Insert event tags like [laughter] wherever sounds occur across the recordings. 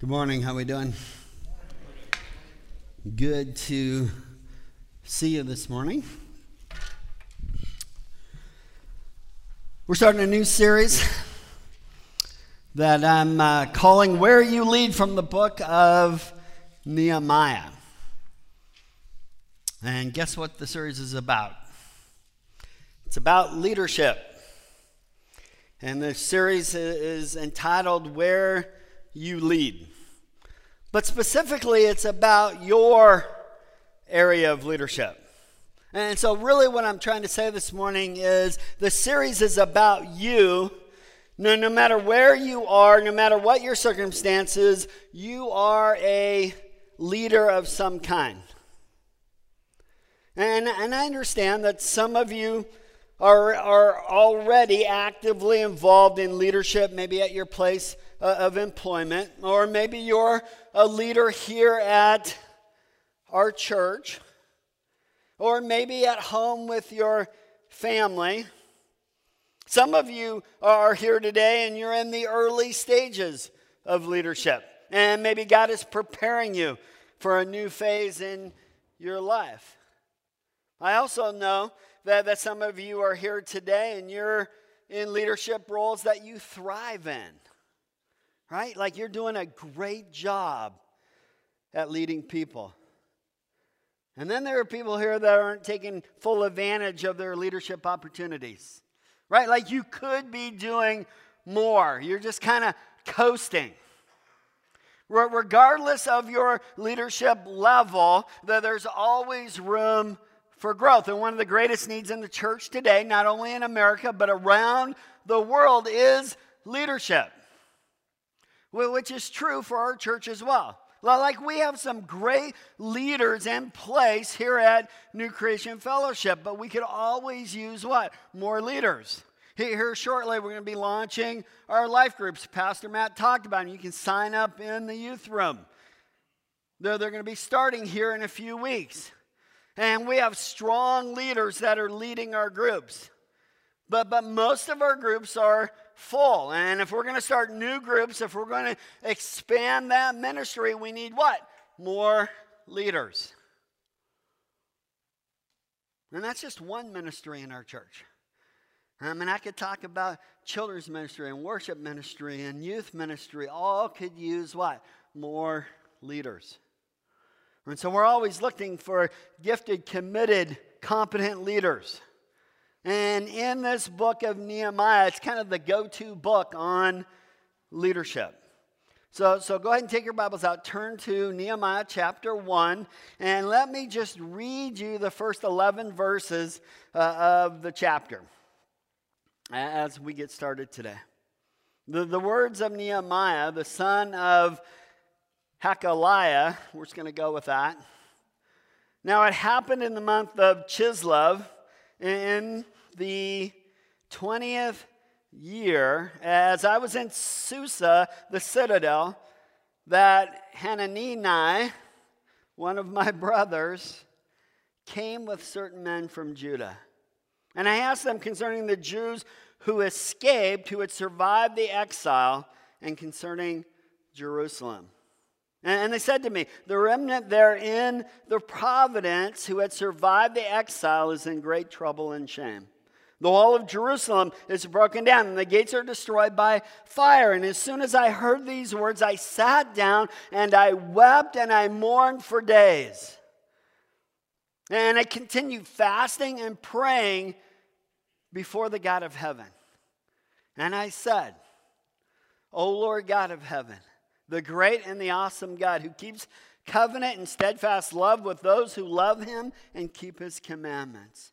Good morning. How are we doing? Good to see you this morning. We're starting a new series that I'm uh, calling Where You Lead from the book of Nehemiah. And guess what the series is about? It's about leadership. And the series is entitled Where You Lead. But specifically, it's about your area of leadership. And so, really, what I'm trying to say this morning is the series is about you. No, no matter where you are, no matter what your circumstances, you are a leader of some kind. And, and I understand that some of you are, are already actively involved in leadership, maybe at your place uh, of employment, or maybe you're a leader here at our church, or maybe at home with your family. Some of you are here today and you're in the early stages of leadership, and maybe God is preparing you for a new phase in your life. I also know that, that some of you are here today and you're in leadership roles that you thrive in, right? Like you're doing a great job at leading people. And then there are people here that aren't taking full advantage of their leadership opportunities, right? Like you could be doing more. You're just kind of coasting. Regardless of your leadership level, there's always room for growth. And one of the greatest needs in the church today, not only in America, but around the world, is leadership, which is true for our church as well. Like we have some great leaders in place here at New Creation Fellowship, but we could always use what? More leaders. Here shortly, we're going to be launching our life groups. Pastor Matt talked about them. You can sign up in the youth room. They're, they're going to be starting here in a few weeks. And we have strong leaders that are leading our groups. But, but most of our groups are full. And if we're going to start new groups, if we're going to expand that ministry, we need what? More leaders. And that's just one ministry in our church. I mean, I could talk about children's ministry and worship ministry and youth ministry. All could use what? More leaders. And so we're always looking for gifted, committed, competent leaders. And in this book of Nehemiah, it's kind of the go to book on leadership. So, so go ahead and take your Bibles out, turn to Nehemiah chapter 1, and let me just read you the first 11 verses uh, of the chapter as we get started today. The, the words of Nehemiah, the son of Hakaliah. We're just going to go with that. Now, it happened in the month of Chislev in the 20th year, as I was in Susa, the citadel, that Hanani, one of my brothers, came with certain men from Judah. And I asked them concerning the Jews who escaped, who had survived the exile, and concerning Jerusalem. And they said to me, The remnant there in the providence who had survived the exile is in great trouble and shame. The wall of Jerusalem is broken down, and the gates are destroyed by fire. And as soon as I heard these words, I sat down and I wept and I mourned for days. And I continued fasting and praying before the God of heaven. And I said, O Lord God of heaven, the great and the awesome God who keeps covenant and steadfast love with those who love him and keep his commandments.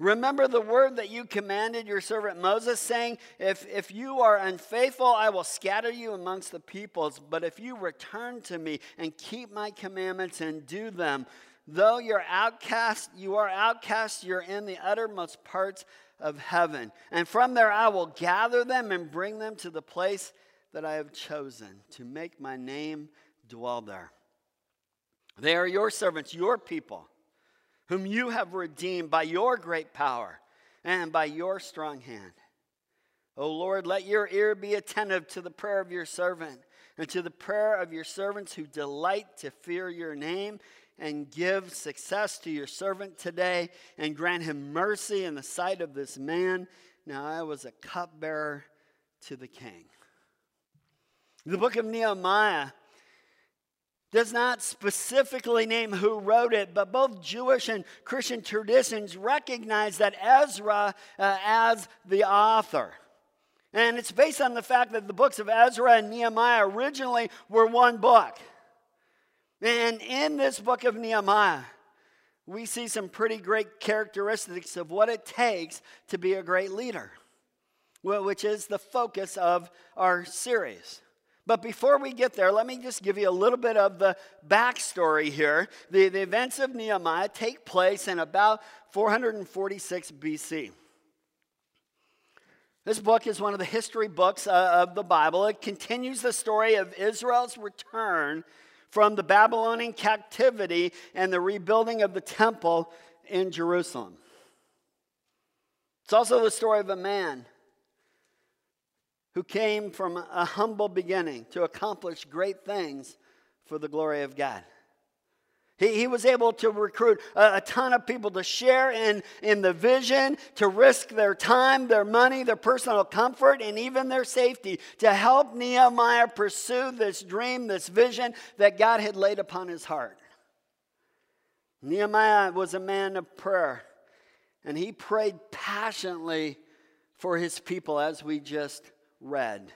Remember the word that you commanded your servant Moses, saying, if, if you are unfaithful, I will scatter you amongst the peoples. But if you return to me and keep my commandments and do them, though you're outcast, you are outcast, you're in the uttermost parts of heaven. And from there I will gather them and bring them to the place that I have chosen to make my name dwell there. They are your servants, your people whom you have redeemed by your great power and by your strong hand. O Lord, let your ear be attentive to the prayer of your servant and to the prayer of your servants who delight to fear your name and give success to your servant today and grant him mercy in the sight of this man. Now I was a cupbearer to the king. The book of Nehemiah does not specifically name who wrote it, but both Jewish and Christian traditions recognize that Ezra uh, as the author. And it's based on the fact that the books of Ezra and Nehemiah originally were one book. And in this book of Nehemiah, we see some pretty great characteristics of what it takes to be a great leader, which is the focus of our series. But before we get there, let me just give you a little bit of the backstory here. The, the events of Nehemiah take place in about 446 BC. This book is one of the history books uh, of the Bible. It continues the story of Israel's return from the Babylonian captivity and the rebuilding of the temple in Jerusalem. It's also the story of a man who came from a humble beginning to accomplish great things for the glory of God. He, he was able to recruit a, a, ton of people to share in, in the vision, to risk their time, their money, their personal comfort, and even their safety to help Nehemiah pursue this dream, this vision that God had laid upon his heart. Nehemiah was a man of prayer, and he prayed passionately for his people, as we just read.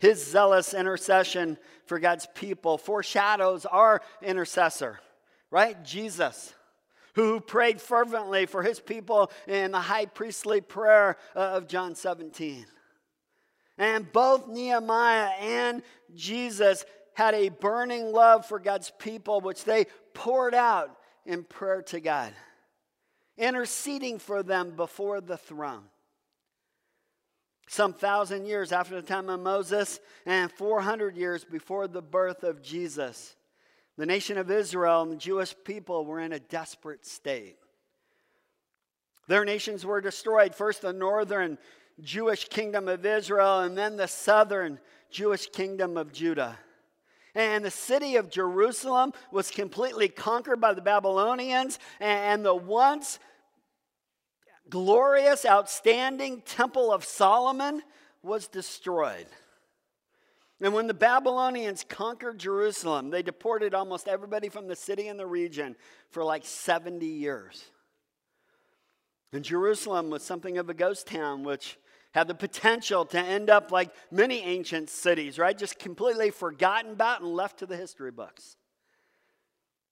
His zealous intercession for God's people foreshadows our intercessor, right? Jesus, who prayed fervently for his people in the high priestly prayer of John 17. And both Nehemiah and Jesus had a burning love for God's people, which they poured out in prayer to God, interceding for them before the throne some thousand years after the time of Moses and 400 years before the birth of Jesus. The nation of Israel and the Jewish people were in a desperate state. Their nations were destroyed first the northern Jewish kingdom of Israel, and then the southern Jewish kingdom of Judah. And the city of Jerusalem was completely conquered by the Babylonians, and the once glorious, outstanding temple of Solomon was destroyed. And when the Babylonians conquered Jerusalem, they deported almost everybody from the city and the region for like 70 years. And Jerusalem was something of a ghost town, which had the potential to end up like many ancient cities, right? Just completely forgotten about and left to the history books.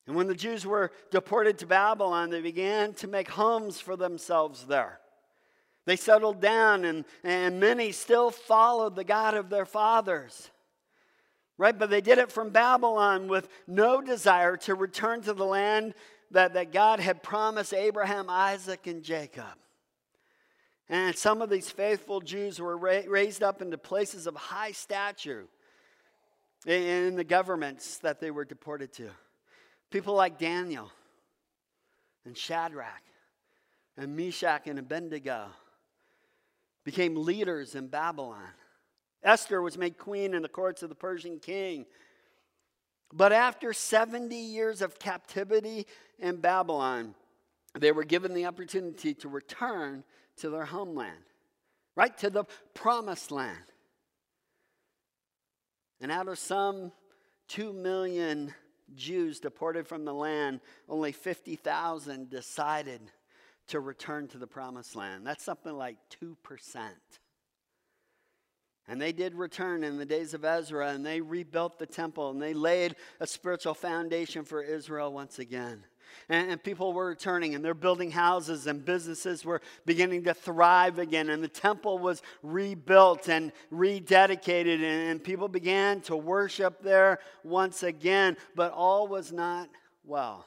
And when the Jews were deported to Babylon, they began to make homes for themselves there. They settled down, and, and many still followed the God of their fathers. Right? But they did it from Babylon with no desire to return to the land that, that God had promised Abraham, Isaac, and Jacob. And some of these faithful Jews were ra- raised up into places of high stature in the governments that they were deported to. People like Daniel and Shadrach and Meshach and Abednego became leaders in Babylon. Esther was made queen in the courts of the Persian king. But after 70 years of captivity in Babylon, they were given the opportunity to return to their homeland, right? To the promised land. And out of some 2 million Jews deported from the land, only 50,000 decided to return to the promised land. That's something like 2%. And they did return in the days of Ezra, and they rebuilt the temple, and they laid a spiritual foundation for Israel once again. And, and, people were returning, and they're building houses, and businesses were beginning to thrive again. And the temple was rebuilt and rededicated, and, and people began to worship there once again. But all was not well.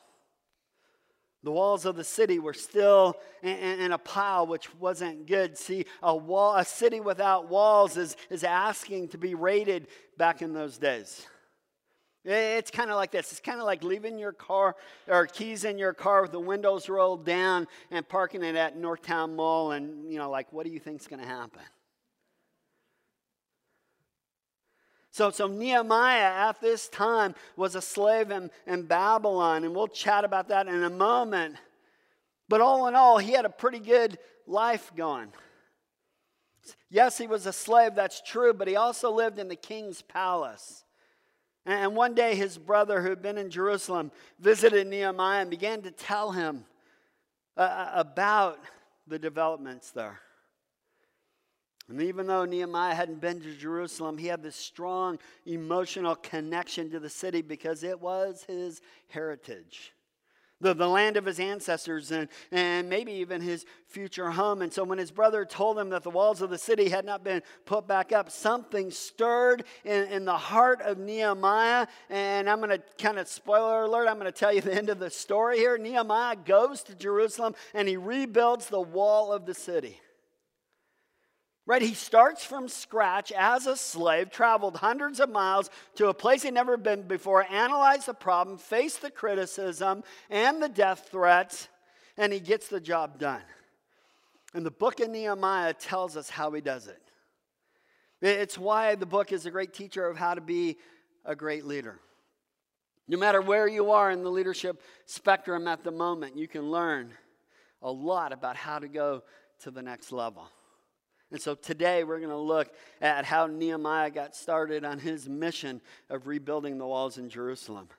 The walls of the city were still in, in, a pile, which wasn't good. See, a wall, a city without walls is, is asking to be raided back in those days. It's kind of like this. It's kind of like leaving your car or keys in your car with the windows rolled down and parking it at Northtown Mall, and you know, like, what do you think's going to happen? So, so Nehemiah at this time was a slave in, in Babylon, and we'll chat about that in a moment. But all in all, he had a pretty good life going. Yes, he was a slave, that's true, but he also lived in the king's palace. And one day, his brother, who had been in Jerusalem, visited Nehemiah and began to tell him uh, uh, about the developments there. And even though Nehemiah hadn't been to Jerusalem, he had this strong emotional connection to the city because it was his heritage the, the land of his ancestors and, and maybe even his future home. And so when his brother told him that the walls of the city had not been put back up, something stirred in, in the heart of Nehemiah. And I'm going to kind of spoiler alert, I'm going to tell you [laughs] the end of the story here. Nehemiah goes to Jerusalem and he rebuilds the wall of the city. Right? He starts from scratch as a slave, traveled hundreds of miles to a place he'd never been before, analyzed the problem, faced the criticism and the death threats, and he gets the job done. And the book of Nehemiah tells us how he does it. It's why the book is a great teacher of how to be a great leader. No matter where you are in the leadership spectrum at the moment, you can learn a lot about how to go to the next level. And so today we're going to look at how Nehemiah got started on his mission of rebuilding the walls in Jerusalem.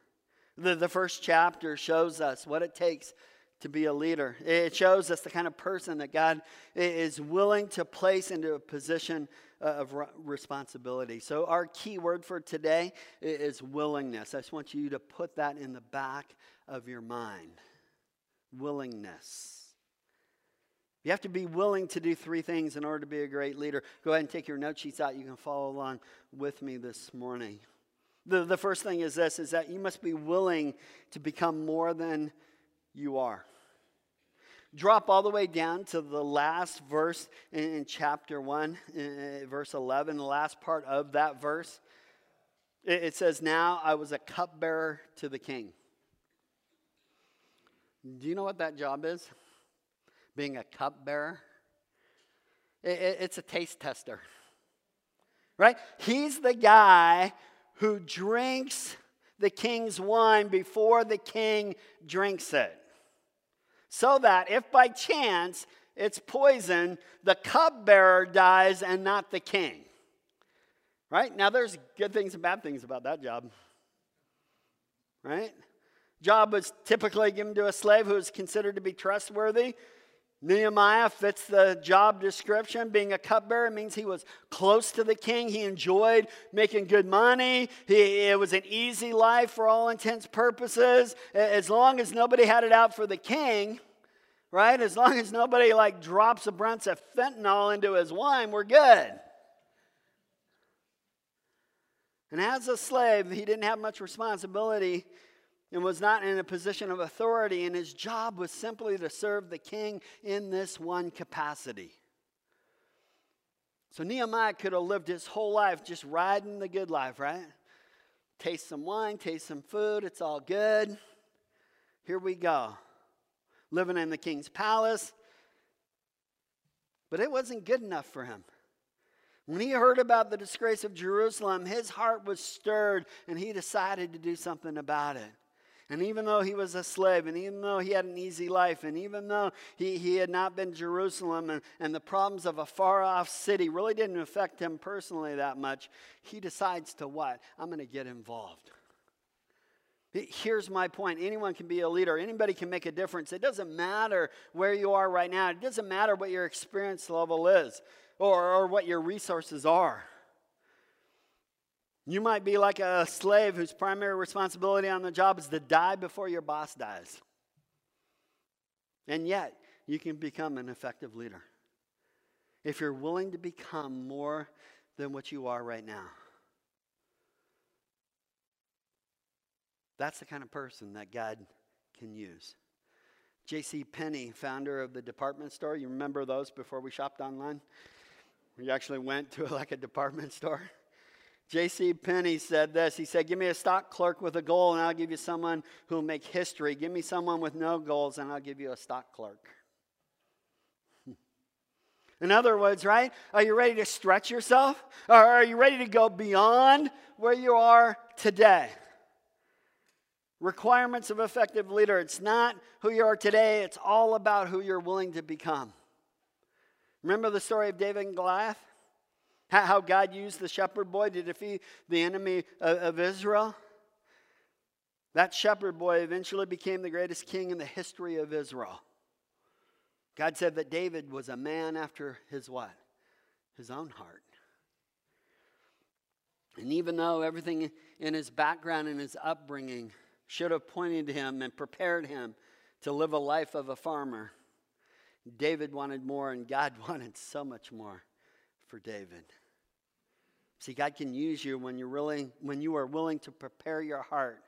The, the first chapter shows us what it takes to be a leader. It shows us the kind of person that God is willing to place into a position uh, of responsibility. So, our key word for today is willingness. I just want you to put that in the back of your mind. Willingness. You have to be willing to do three things in order to be a great leader. Go ahead and take your note sheets out. You can follow along with me this morning. The, the first thing is this is that you must be willing to become more than you are. Drop all the way down to the last verse in, in chapter 1, in, verse 11, the last part of that verse. It, it says, Now I was a cupbearer to the king. Do you know what that job is? Being a cupbearer. It's a taste tester, right? He's the guy who drinks the king's wine before the king drinks it. So that if by chance it's poison, the cupbearer dies and not the king. Right? Now, there's good things and bad things about that job. Right? Job was typically given to a slave who was considered to be trustworthy. Nehemiah fits the job description. Being a cupbearer means he was close to the king. He enjoyed making good money. He, it was an easy life for all intents purposes. As long as nobody had it out for the king, right? As long as nobody like drops a bunch of fentanyl into his wine, we're good. And as a slave, he didn't have much responsibility and was not in a position of authority, and his job was simply to serve the king in this one capacity. So Nehemiah could have lived his whole life just riding the good life, right? Taste some wine, taste some food, it's all good. Here we go. Living in the king's palace. But it wasn't good enough for him. When he heard about the disgrace of Jerusalem, his heart was stirred and he decided to do something about it. And even though he was a slave, and even though he had an easy life, and even though he, he had not been Jerusalem, and, and the problems of a far off city really didn't affect him personally that much, he decides to what? I'm going to get involved. Here's my point anyone can be a leader, anybody can make a difference. It doesn't matter where you are right now, it doesn't matter what your experience level is or, or what your resources are. You might be like a slave whose primary responsibility on the job is to die before your boss dies. And yet, you can become an effective leader if you're willing to become more than what you are right now. That's the kind of person that God can use. J.C. Penney, founder of the department store, you remember those before we shopped online? We actually went to like a department store. J.C. Penney said this. He said, Give me a stock clerk with a goal, and I'll give you someone who will make history. Give me someone with no goals, and I'll give you a stock clerk. [laughs] In other words, right? Are you ready to stretch yourself? Or are you ready to go beyond where you are today? Requirements of effective leader. It's not who you are today, it's all about who you're willing to become. Remember the story of David and Goliath? How God used the shepherd boy to defeat the enemy of Israel? That shepherd boy eventually became the greatest king in the history of Israel. God said that David was a man after his what? His own heart. And even though everything in his background and his upbringing should have pointed him and prepared him to live a life of a farmer, David wanted more, and God [laughs] wanted so much more for David. See, God can use you when you're really, when you are willing to prepare your heart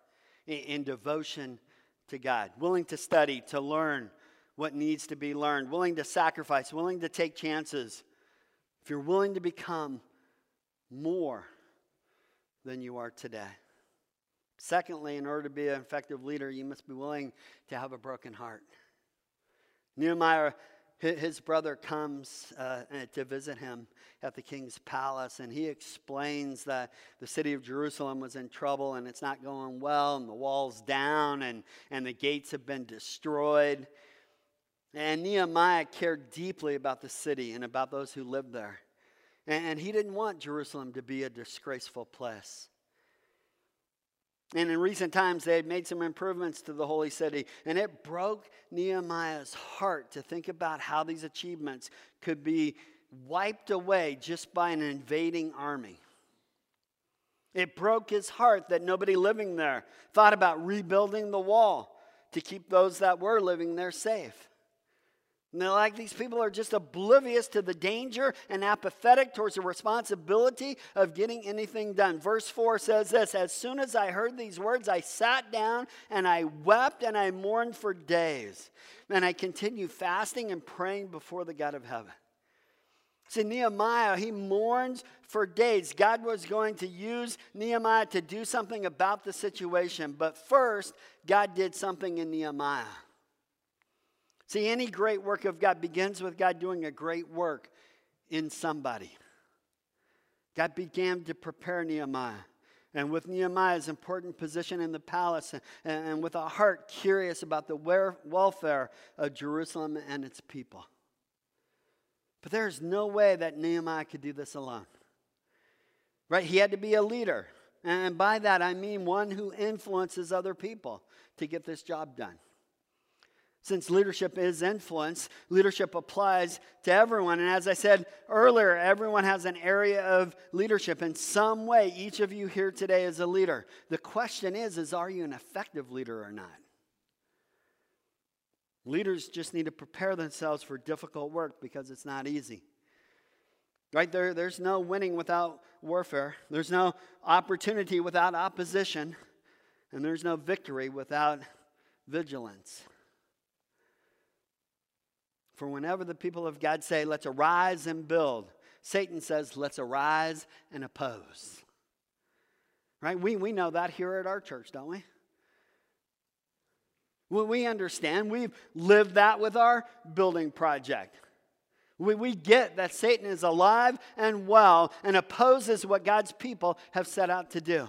in, in devotion to God, willing to study, to learn what needs to be learned, willing to sacrifice, willing to take chances. If you're willing to become more than you are today. Secondly, in order to be an effective leader, you must be willing to have a broken heart. Nehemiah, his brother, comes uh, to visit him at the king's palace, and he explains that the city of Jerusalem was in trouble and it's not going well, and the wall's down, and, and the gates have been destroyed. And Nehemiah cared deeply about the city and about those who lived there. And, and he didn't want Jerusalem to be a disgraceful place. And in recent times, they had made some improvements to the holy city, and it broke Nehemiah's heart to think about how these achievements could be wiped away just by an invading army. It broke his heart that nobody living there thought about rebuilding the wall to keep those that were living there safe. And they're like, these people are just oblivious to the danger and apathetic towards the responsibility of getting anything done. Verse 4 says this As soon as I heard these words, I sat down and I wept and I mourned for days. And I continued fasting and praying before the God of heaven. See, Nehemiah, he mourns for days. God was going to use Nehemiah to do something about the situation. But first, God did something in Nehemiah. See, any great work of God begins with God doing a great work in somebody. God began to prepare Nehemiah. And with Nehemiah's important position in the palace, and, and with a heart curious about the welfare of Jerusalem and its people. But there's no way that Nehemiah could do this alone. Right? He had to be a leader. And by that, I mean one who influences other people to get this job done. Since leadership is influence, leadership applies to everyone. And as I said earlier, everyone has an area of leadership. In some way, each of you here today is a leader. The question is, is are you an effective leader or not? Leaders just need to prepare themselves for difficult work because it's not easy. Right? There, there's no winning without warfare. There's no opportunity without opposition. And there's no victory without vigilance. For whenever the people of God say, let's arise and build, Satan says, let's arise and oppose. Right? We, we know that here at our church, don't we? Well, we understand. We've lived that with our building project. We, we get that Satan is alive and well and opposes what God's people have set out to do.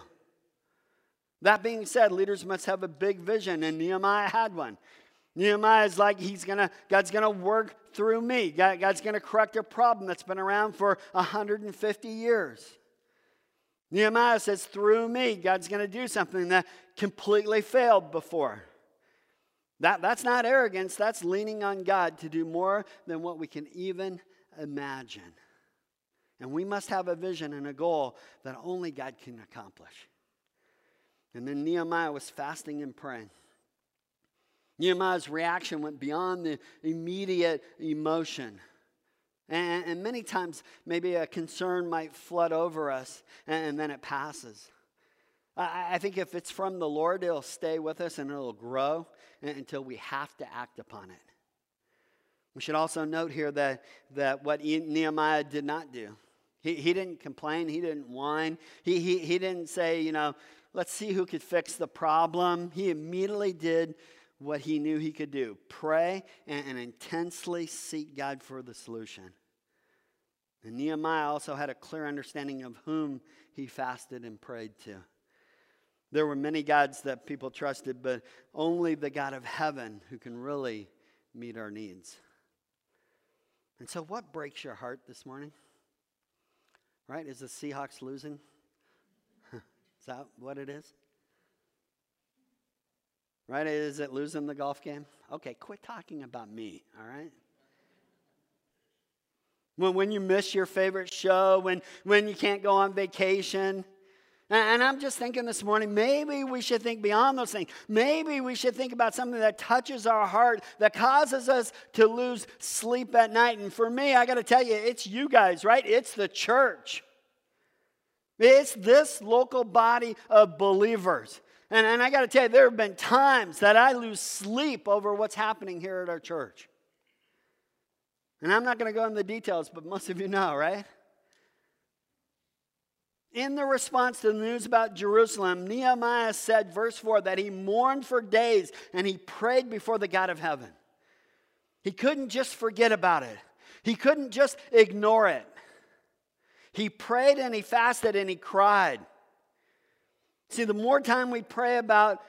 That being said, leaders must have a big vision, and Nehemiah had one. Nehemiah is like, he's gonna, God's gonna work through me. God, God's gonna correct a problem that's been around for 150 years. Nehemiah says, through me, God's gonna do something that completely failed before. That, that's not arrogance, that's leaning on God to do more than what we can even imagine. And we must have a vision and a goal that only God can accomplish. And then Nehemiah was fasting and praying. Nehemiah's reaction went beyond the immediate emotion. And, and, many times, maybe a concern might flood over us and, and then it passes. I, I, think if it's from the Lord, it'll stay with us and it'll grow until we have to act upon it. We should also note here that, that what Nehemiah did not do. He, he didn't complain, he didn't whine, he, he, he didn't say, you know, let's see who could fix the problem. He immediately did what he knew he could do pray and, and intensely seek God for the solution. And Nehemiah also had a clear understanding of whom he fasted and prayed to. There were many gods that people trusted, but only the God of heaven who can really meet our needs. And so, what breaks your heart this morning? Right? Is the Seahawks losing? [laughs] is that what it is? Right? Is it losing the golf game? Okay, quit talking about me, all right? When, when you miss your favorite show, when, when you can't go on vacation. And, I'm just thinking this morning, maybe we should think beyond those things. Maybe we should think about something that touches our heart, that causes us to lose sleep at night. And for me, I got to tell you, it's you guys, right? It's the church. It's this local body of believers. And, and I got to tell you, there have been times that I lose sleep over what's happening here at our church. And I'm not going to go into the details, but most of you know, right? In the response to the news about Jerusalem, Nehemiah said, verse 4, that he mourned for days and he prayed before the God of heaven. He couldn't just forget about it, he couldn't just ignore it. He prayed and he fasted and he cried. See, the more time we pray about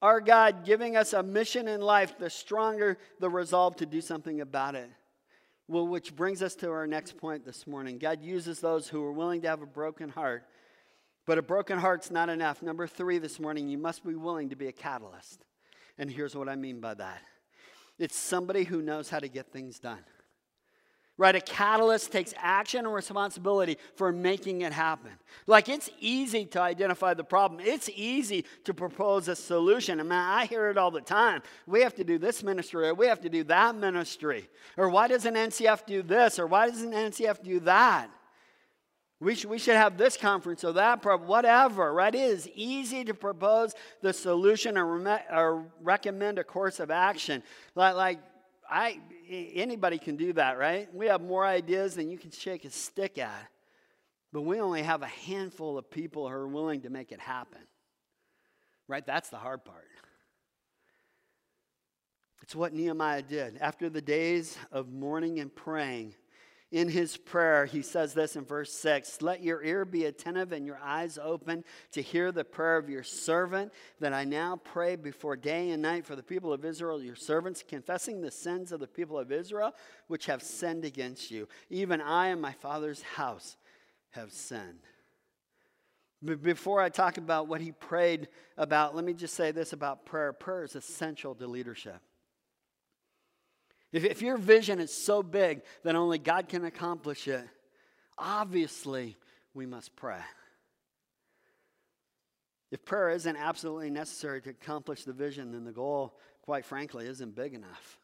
our God giving us a mission in life, the stronger the resolve to do something about it. Well, which brings us to our next point this morning. God uses those who are willing to have a broken heart, but a broken heart's not enough. Number three this morning, you must be willing to be a catalyst. And here's what I mean by that it's somebody who knows how to get things done. Right? A catalyst takes action and responsibility for making it happen. Like it's easy to identify the problem, it's easy to propose a solution. I mean, I hear it all the time. We have to do this ministry, or we have to do that ministry. Or why doesn't NCF do this? Or why doesn't NCF do that? We should, we should have this conference or that whatever, right? It is easy to propose the solution or, or recommend a course of action. Like, like I, anybody can do that, right? We have more ideas than you can shake a stick at. But we only have a handful of people who are willing to make it happen. Right? That's the hard part. It's what Nehemiah did. After the days of mourning and praying, in his prayer, he says this in verse 6 Let your ear be attentive and your eyes open to hear the prayer of your servant, that I now pray before day and night for the people of Israel, your servants, confessing the sins of the people of Israel, which have sinned against you. Even I and my father's house have sinned. Before I talk about what he prayed about, let me just say this about prayer prayer is essential to leadership. If, if your vision is so big that only God can accomplish it, obviously we must pray. If prayer isn't absolutely necessary to accomplish the vision, then the goal, quite frankly, isn't big enough.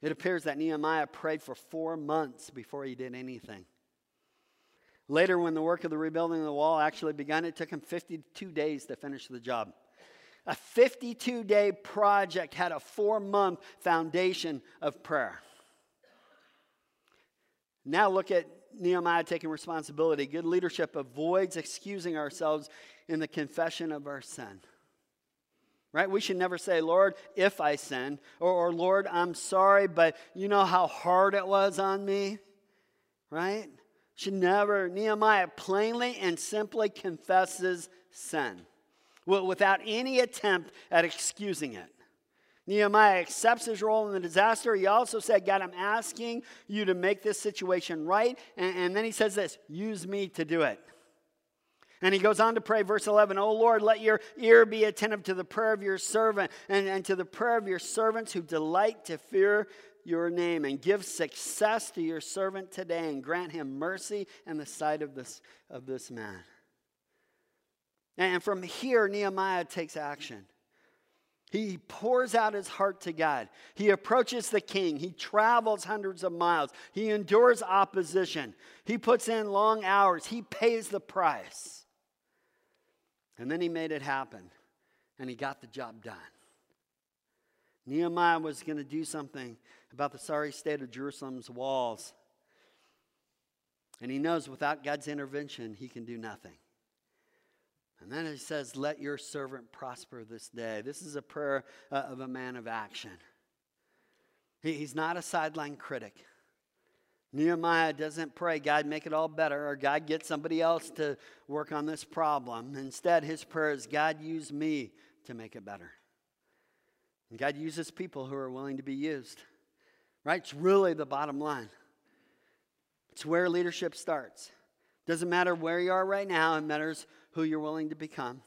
It appears that Nehemiah prayed for four months before he did anything. Later, when the work of the rebuilding of the wall actually began, it took him 52 days to finish the job. A 52 day project had a four month foundation of prayer. Now look at Nehemiah taking responsibility. Good leadership avoids excusing ourselves in the confession of our sin. Right? We should never say, Lord, if I sin, or, or Lord, I'm sorry, but you know how hard it was on me. Right? Should never. Nehemiah plainly and simply confesses sin without any attempt at excusing it. Nehemiah accepts his role in the disaster. He also said, God, I'm asking you to make this situation right. And, and, then he says this use me to do it. And he goes on to pray, verse 11, Oh Lord, let your ear be attentive to the prayer of your servant and, and to the prayer of your servants who delight to fear your name, and give success to your servant today, and grant him mercy in the sight of this, of this man. And from here, Nehemiah takes action. He pours out his heart to God. He approaches the king. He travels hundreds of miles. He endures opposition. He puts in long hours. He pays the price. And then he made it happen, and he got the job done. Nehemiah was going to do something about the sorry state of Jerusalem's walls. And he knows without God's intervention, he can do nothing. And then he says, Let your servant prosper this day. This is a prayer uh, of a man of action. He, he's not a sideline critic. Nehemiah doesn't pray, God, make it all better, or God, get somebody else to work on this problem. Instead, his prayer is, God, use me to make it better. And God uses people who are willing to be used. Right? It's really the bottom line. It's where leadership starts. Doesn't matter where you are right now, it matters who you're willing to become.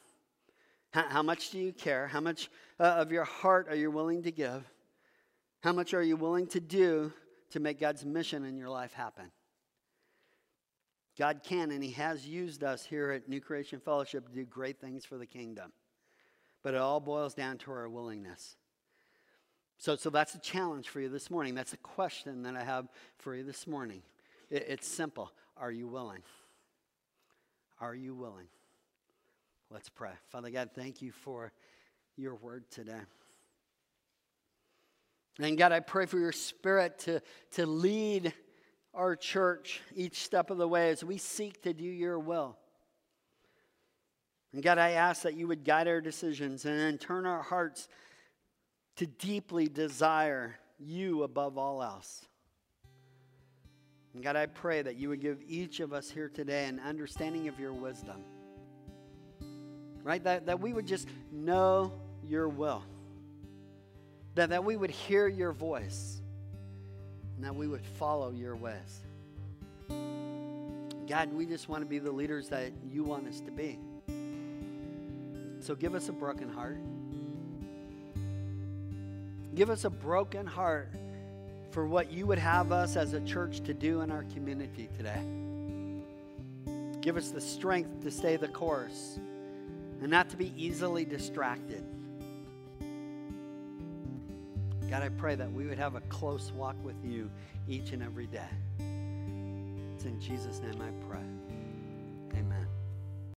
How, how much do you care? How much uh, of your heart are you willing to give? How much are you willing to do to make God's mission in your life happen? God can, and He has used us here at New Creation Fellowship to do great things for the kingdom. But it all boils down to our willingness. So, so that's a challenge for you this morning. That's a question that I have for you this morning. It, it's simple Are you willing? Are you willing? Let's pray. Father God, thank you for your word today. And God, I pray for your spirit to, to lead our church each step of the way as we seek to do your will. And God, I ask that you would guide our decisions and then turn our hearts to deeply desire you above all else. And God, I pray that you would give each of us here today an understanding of your wisdom right? That, that we would just know your will, that, that we would hear your voice, and that we would follow your ways. God, we just want to be the leaders that you want us to be. So give us a broken heart. Give us a broken heart for what you would have us as a church to do in our community today. Give us the strength to stay the course and not to be easily distracted. God, I pray that we would have a close walk with you each and every day. It's in Jesus' name I pray.